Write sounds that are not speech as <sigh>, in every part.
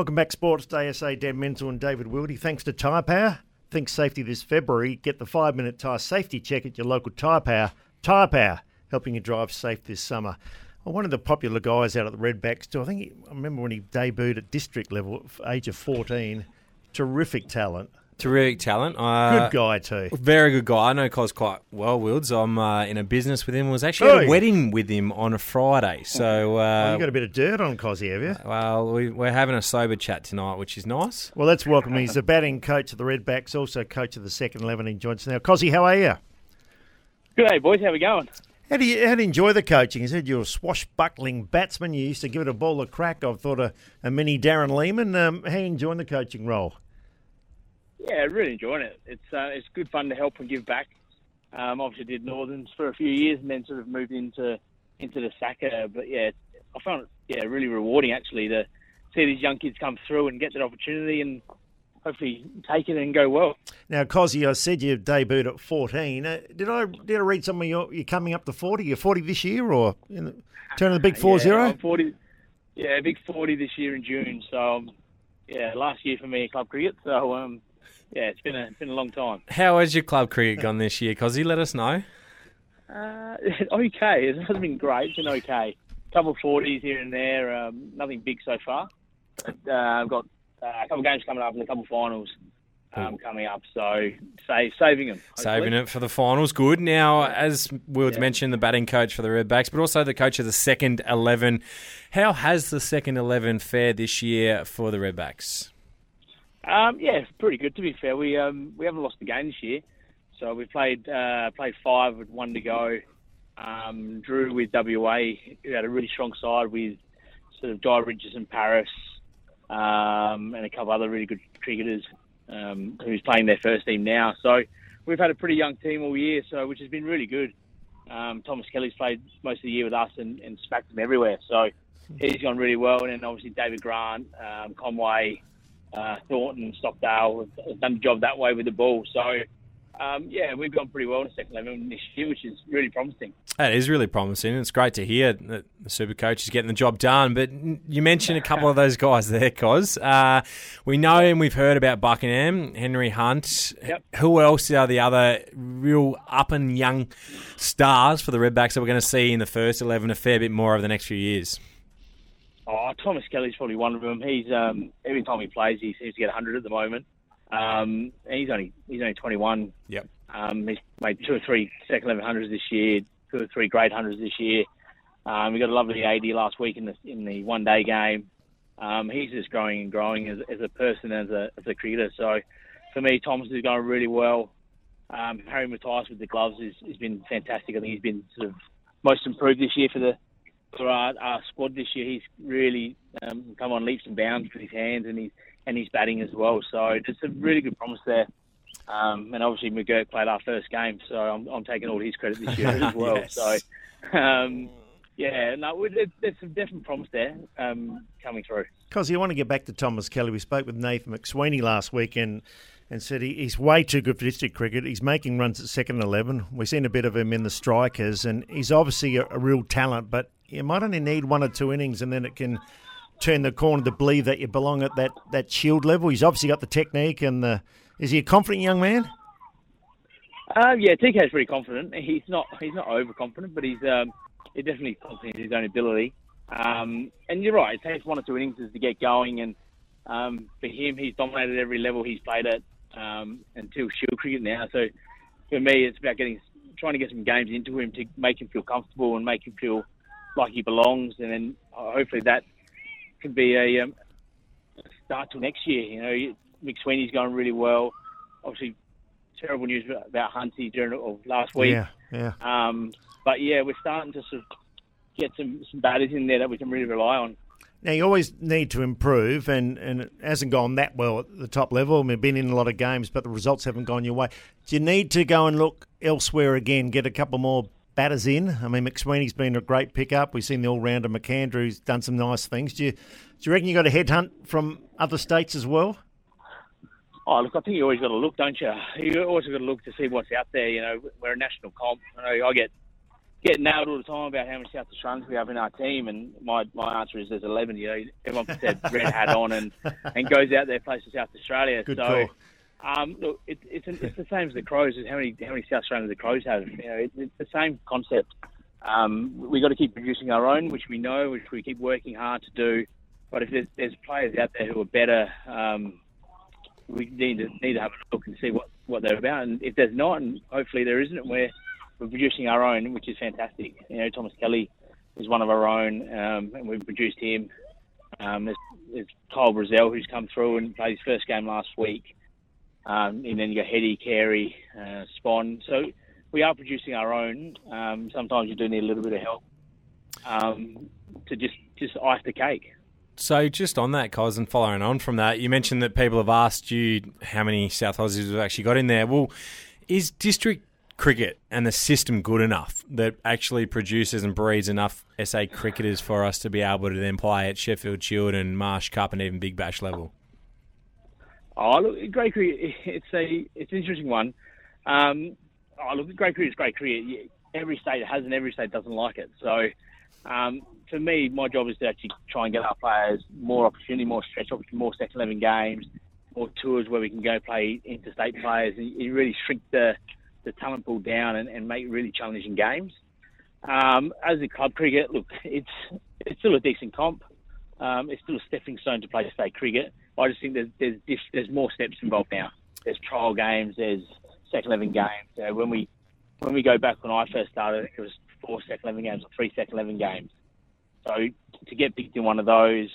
Welcome back, Sports Day. ASA Dan Menzel and David Wildy. Thanks to Tyre Power. Think safety this February. Get the five minute tyre safety check at your local Tyre Power. Tyre Power, helping you drive safe this summer. Well, one of the popular guys out at the Redbacks, too. I think he, I remember when he debuted at district level, age of 14. Terrific talent. Terrific talent. Uh, Good guy, too. Very good guy. I know Cos quite well, Wilds. I'm uh, in a business with him. was actually at Hey. a wedding with him on a Friday. So, Well, uh, you got a bit of dirt on Cosy, have you? well, we, we're having a sober chat tonight, which is nice. Well, let's welcome him. He's the batting coach of the Redbacks, also coach of the second 11 in Johnson. Now, Cozzy, how are you? Good day, boys. How we going? How do you how do you enjoy the coaching? You said you're a swashbuckling batsman. You used to give it a ball of crack. I've thought a, a mini Darren Lehmann. Um, how you enjoying the coaching role? Yeah, really enjoying it. It's uh, it's good fun to help and give back. Um, obviously did Northerns for a few years and then sort of moved into into the SACA. But yeah, I found it yeah really rewarding actually to see these young kids come through and get that opportunity and hopefully take it and go well. Now, Cozzy, I said you debuted at 14. Uh, did I did I read somewhere you're, you're coming up to 40? You're 40 this year or in the, turn of the big 4 yeah, 0? I'm Forty. Yeah, big forty this year in June. So um, yeah, last year for me club cricket. So um, yeah, it's been a it's been a long time. How has your club cricket gone this year, Cosy? Let us know. Uh, <laughs> okay. It hasn't been great. It's been okay. couple of 40s here and there. Um, nothing big so far. But, uh, I've got uh, a couple of games coming up and a couple of finals um, coming up. So save, saving them. Saving it for the finals. Good. Now, as Wilds mentioned, the batting coach for the Redbacks, but also the coach of the second 11. How has the second 11 fared this year for the Redbacks? Um, yeah, pretty good to be fair. We um, we haven't lost a game this year, so we played uh, played five with one to go. Um, drew with WA, who had a really strong side with sort of Guy and Paris, um, and a couple other really good cricketers um, who's playing their first team now. So we've had a pretty young team all year, so which has been really good. Um, Thomas Kelly's played most of the year with us and, and smacked them everywhere. So he's gone really well. And then obviously David Grant, um, Conway, uh, Thornton, Stockdale have, done the job that way with the ball. So um, yeah, we've gone pretty well in the second eleven this year, which is really promising. That is really promising. It's great to hear that the super coach is getting the job done. But you mentioned a couple of those guys there, Cos. Uh, we know and we've heard about Buckingham, Henry Hunt. Yep. Who else are the other real up and young stars for the Redbacks that we're going to see in the first 11 a fair bit more over the next few years? Oh, Thomas Kelly's probably one of them. He's um, every time he plays, he seems to get 100 at the moment. Um, and he's only he's only 21. Yep. Um, he's made two or three second eleven hundreds this year, two or three great hundreds this year. Um, we got a lovely AD last week in the in the one day game. Um, he's just growing and growing as, as a person, as a as a cricketer. So for me, Thomas is going really well. Um, Harry Matthias with the gloves has, has been fantastic. I think he's been sort of most improved this year for the for our, our squad this year. He's really um, come on leaps and bounds with his hands and his and his batting as well. So there's a really good promise there. Um, and obviously McGurk played our first game, so I'm, I'm taking all his credit this year as well. <laughs> Yes. So um, yeah, no, there's some definite promise there um, coming through. Cos, I want to get back to Thomas Kelly. We spoke with Nathan McSweeney last week and, and said he, he's way too good for district cricket. He's making runs at second 11. We've seen a bit of him in the strikers, and he's obviously a, a real talent, but you might only need one or two innings and then it can turn the corner to believe that you belong at that, that shield level. He's obviously got the technique and the. Is he a confident young man? Um, yeah, TK's pretty confident. He's not he's not overconfident, but he's um, definitely confident in his own ability. Um, and you're right, it takes one or two innings to get going. And um, for him, he's dominated every level he's played at um, until Shield cricket now. So for me, it's about getting trying to get some games into him to make him feel comfortable and make him feel like he belongs. And then hopefully that can be a um, start to next year. You know, McSweeney's going really well. Obviously, terrible news about Hunty during of last week. Yeah, yeah. Um, but yeah, we're starting to sort of get some, some batters in there that we can really rely on. Now you always need to improve, and, and it hasn't gone that well at the top level. We've been in a lot of games, but the results haven't gone your way. Do you need to go and look elsewhere again, get a couple more batters in? I mean, McSweeney's been a great pickup. We've seen the all-rounder McAndrew who's done some nice things. Do you, do you reckon you got a headhunt from other states as well? Oh, look, I think you always got to look, don't you? You always got to look to see what's out there. You know, we're a national comp. I, know I get get nailed all the time about how many South Australians we have in our team, and my, my answer is there's 11. You know, everyone puts their red hat on and, and goes out there, plays for South Australia. Good so, um, look, it, it's it's the same as the Crows. How many how many South Australians the Crows have? You know, it, it's the same concept. Um, we got to keep producing our own, which we know, which we keep working hard to do. But if there's, there's players out there who are better, um, we need to need to have a look and see what, what they're about. And if there's not, and hopefully there isn't, we're we're producing our own, which is fantastic. You know, Thomas Kelly is one of our own, um, and we've produced him. Um, there's, there's Kyle Brazell who's come through and played his first game last week. Um, and then you got Hetty, Carey, uh, Spawn. So we are producing our own. Um, sometimes you do need a little bit of help um, to just just ice the cake. So just on that, Cos, and following on from that, you mentioned that people have asked you how many South Aussies have actually got in there. Well, is district cricket and the system good enough that actually produces and breeds enough SA cricketers for us to be able to then play at Sheffield Shield and Marsh Cup and even Big Bash level? Oh, look, grade cricket. <laughs> It's a it's an interesting one. Um, oh, look, grade cricket is grade cricket. Every state has and every state doesn't like it. So, um, for me, my job is to actually try and get our players more opportunity, more stretch opportunity, more second eleven games, more tours where we can go play interstate players, and you really shrink the the talent pool down and, and make really challenging games. Um, as a club cricket, look, it's it's still a decent comp. Um, it's still a stepping stone to play state cricket. I just think there's there's, there's more steps involved now. There's trial games. There's second eleven games. When we when we go back when I first started, it was four second eleven games or three second eleven games. So to get picked in one of those,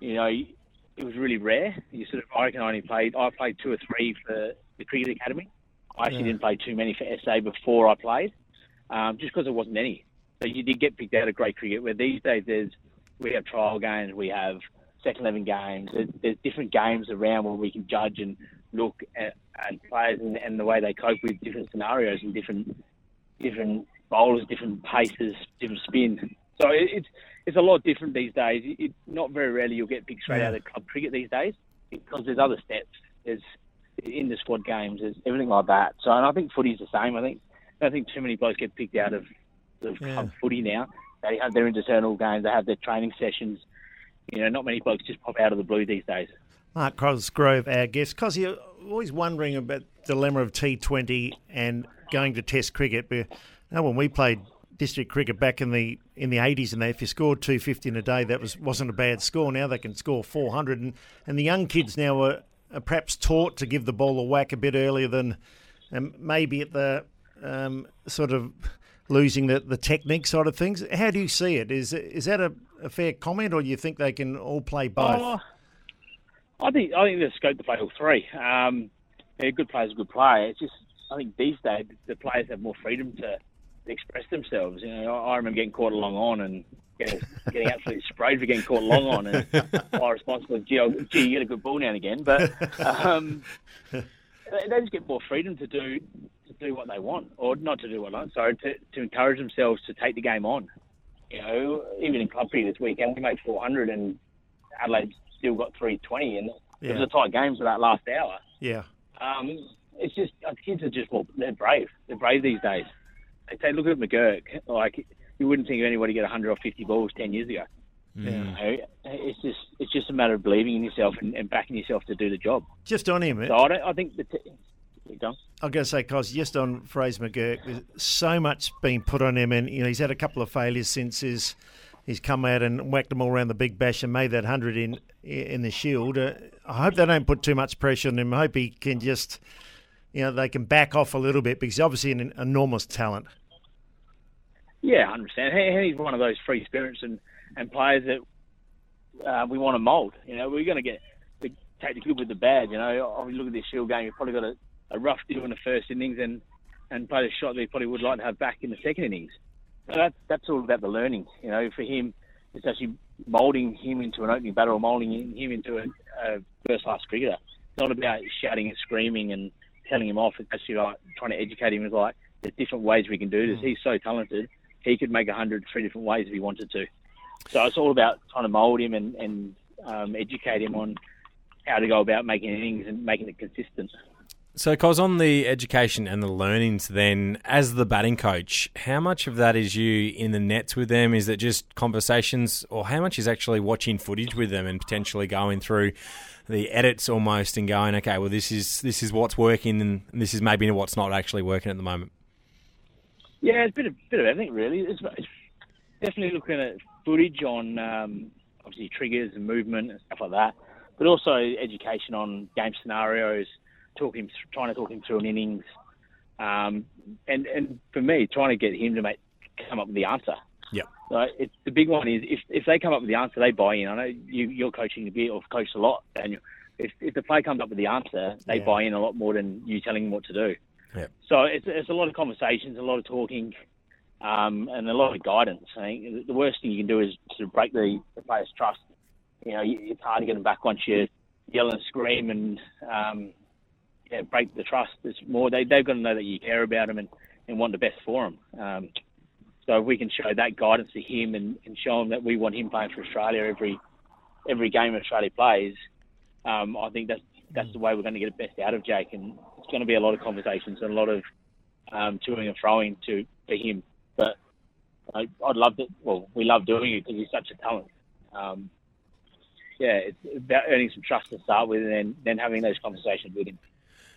you know, it was really rare. You sort of, I reckon I only played, I played two or three for the cricket academy. I actually yeah. didn't play too many for SA before I played, um, just because there wasn't any. So you did get picked out of grade cricket. Where these days there's we have trial games, we have second eleven games. There's, different games around where we can judge and look at, at players and, and the way they cope with different scenarios and different different bowlers, different paces, different spin. So it, it's it's a lot different these days. It, it, not very rarely you'll get picked straight yeah. out of club cricket these days because there's other steps. There's in the squad games, there's everything like that. So, and I think footy's the same. I think I don't think too many blokes get picked out of the yeah. club footy now. They have their internal games, they have their training sessions. You know, not many blokes just pop out of the blue these days. Mark Cosgrove, our guest. Cos, you're always wondering about the dilemma of T20 and going to Test cricket. But you know, when we played district cricket back in the in the 80s and if you scored 250 in a day that was wasn't a bad score now they can score 400 and, and the young kids now are, are perhaps taught to give the ball a whack a bit earlier than um, maybe at the um, sort of losing the, the technique side of things how do you see it is is that a, a fair comment or do you think they can all play both oh, I think I think there's scope to play all three um, a good player's a good player it's just I think these days the players have more freedom to express themselves. You know, I, remember getting caught along on and getting, getting absolutely sprayed for getting caught along on, and my response was, "Gee, gee, you get a good ball now and again." But um, they, they just get more freedom to do to do what they want, or not to do what they want. Sorry, to, to encourage themselves to take the game on. You know, even in club cricket this weekend, we made 400, and Adelaide still got 320, and yeah. it was a tight game for that last hour. Yeah. Um, it's just kids are just more they're brave. They're brave these days They say, look at McGurk. Like you wouldn't think of anybody get 100 or 50 balls 10 years ago. Yeah. You know, it's just it's just a matter of believing in yourself and, and backing yourself to do the job. Just on him, so I, I think the. T- I'm going to say, Cos just on Fraser McGurk, there's so much being put on him, and you know he's had a couple of failures since his he's come out and whacked them all around the big bash and made that hundred in in the Shield. Uh, I hope they don't put too much pressure on him. I hope he can just, you know, they can back off a little bit because he's obviously an enormous talent. Yeah, I understand. He's one of those free spirits and, and players that uh, we want to mould. You know, we're going to get the, take the good with the bad. You know, oh, look at this Shield game. You've probably got a, a rough deal in the first innings and and played a shot that he probably would like to have back in the second innings. So that's that's all about the learning. You know, for him, it's actually moulding him into an opening batter or moulding him into a, a first class cricketer. It's not about shouting and screaming and telling him off. It's actually like trying to educate him. It's like there's different ways we can do this. He's so talented. He could make a hundred three different ways if he wanted to. So it's all about trying to mould him and, and um, educate him on how to go about making innings and making it consistent. So, Cos on the education and the learnings, then as the batting coach, how much of that is you in the nets with them? Is it just conversations, or how much is actually watching footage with them and potentially going through the edits almost and going, okay, well, this is this is what's working, and this is maybe what's not actually working at the moment. Yeah, it's a bit of bit of everything really. It's, it's definitely looking at footage on um, obviously triggers and movement and stuff like that, but also education on game scenarios talk him, trying to talk him through an innings, um, and and for me, trying to get him to make come up with the answer. Yeah. So it's the big one is if if they come up with the answer, they buy in. I know you you're coaching a bit or coached a lot, and if if the player comes up with the answer, they yeah. buy in a lot more than you telling them what to do. Yeah. So it's it's a lot of conversations, a lot of talking. Um, and a lot of guidance. I think the worst thing you can do is to break the, the player's trust. You know, it's hard to get them back once you yell and scream and um, yeah, break the trust. It's more they they've got to know that you care about them and, and want the best for them. Um, so if we can show that guidance to him and, and show him that we want him playing for Australia every every game Australia plays, um, I think that's that's the way we're going to get the best out of Jake. And it's going to be a lot of conversations and a lot of um, toing and throwing to for him. But I, I'd love to. Well, we love doing it because he's such a talent. Um, yeah, it's about earning some trust to start with, and then, then having those conversations with him.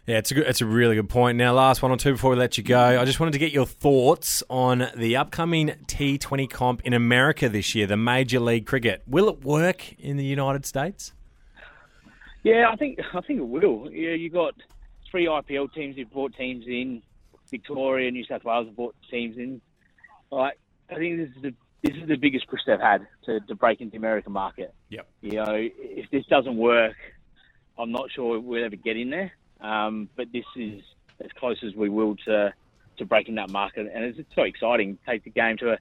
Yeah, it's a good, it's a really good point. Now, last one or two before we let you go, I just wanted to get your thoughts on the upcoming T20 comp in America this year, the Major League Cricket. Will it work in the United States? Yeah, I think I think it will. Yeah, you got three IPL teams who've brought teams in. Victoria, New South Wales have brought teams in. Like, I think this is the this is the biggest push they've had to, to break into the American market. Yep. You know, if this doesn't work, I'm not sure we'll ever get in there. Um, but this is as close as we will to to breaking that market, and it's, it's so exciting. Take the game to a,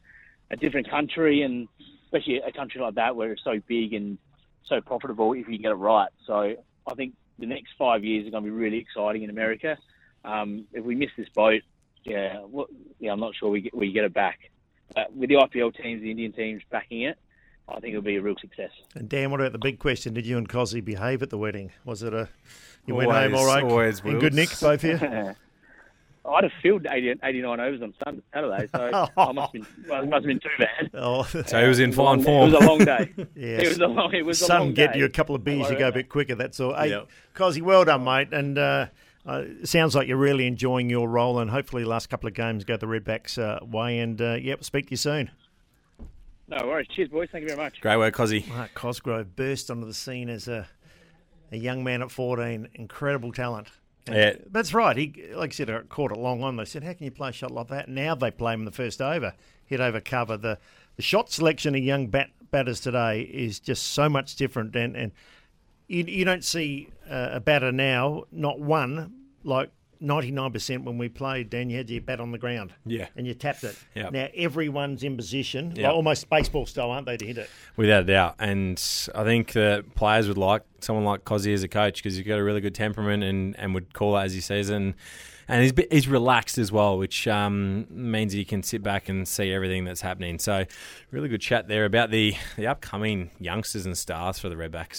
a different country, and especially a country like that where it's so big and so profitable if you get it right. So I think the next five years are going to be really exciting in America. Um, if we miss this boat, yeah, well, yeah, I'm not sure we get, we get it back. With the IPL teams, the Indian teams backing it, I think it'll be a real success. And Dan, what about the big question? Did you and Cozzy behave at the wedding? Was it a you always, went home all right? Always in good nick, both of you. <laughs> <laughs> I had a field 80, 89 overs on Saturday, so I must have been, well, it must have been too bad. <laughs> Oh, so he was in fine form. It was a long day. yes. It was a long, it was Sun a long get day. you a couple of beers, you go a bit quicker, that's all. Hey, yep. Cozzy, well done, mate. And uh, uh, sounds like you're really enjoying your role, and hopefully the last couple of games go the Redbacks' uh, way. And, uh, yep, speak to you soon. No worries. Cheers, boys. Thank you very much. Great work, Cozzy. Mark Cosgrove burst onto the scene as a, a young man at 14. Incredible talent. And yeah. That's right. He, like I said, caught it long on. They said, how can you play a shot like that? Now they play him in the first over, hit over cover. The, the shot selection of young bat, batters today is just so much different. And, and you, you don't see uh, a batter now, not one, like 99% when we played, Dan, you had your bat on the ground. Yeah. And you tapped it. Yep. Now everyone's in position, Yep. like almost baseball style, aren't they, to hit it? Without a doubt. And I think that players would like someone like Cozzy as a coach because he's got a really good temperament and, and would call it as he says. And and he's, he's relaxed as well, which um, means he can sit back and see everything that's happening. So, really good chat there about the, the upcoming youngsters and stars for the Redbacks.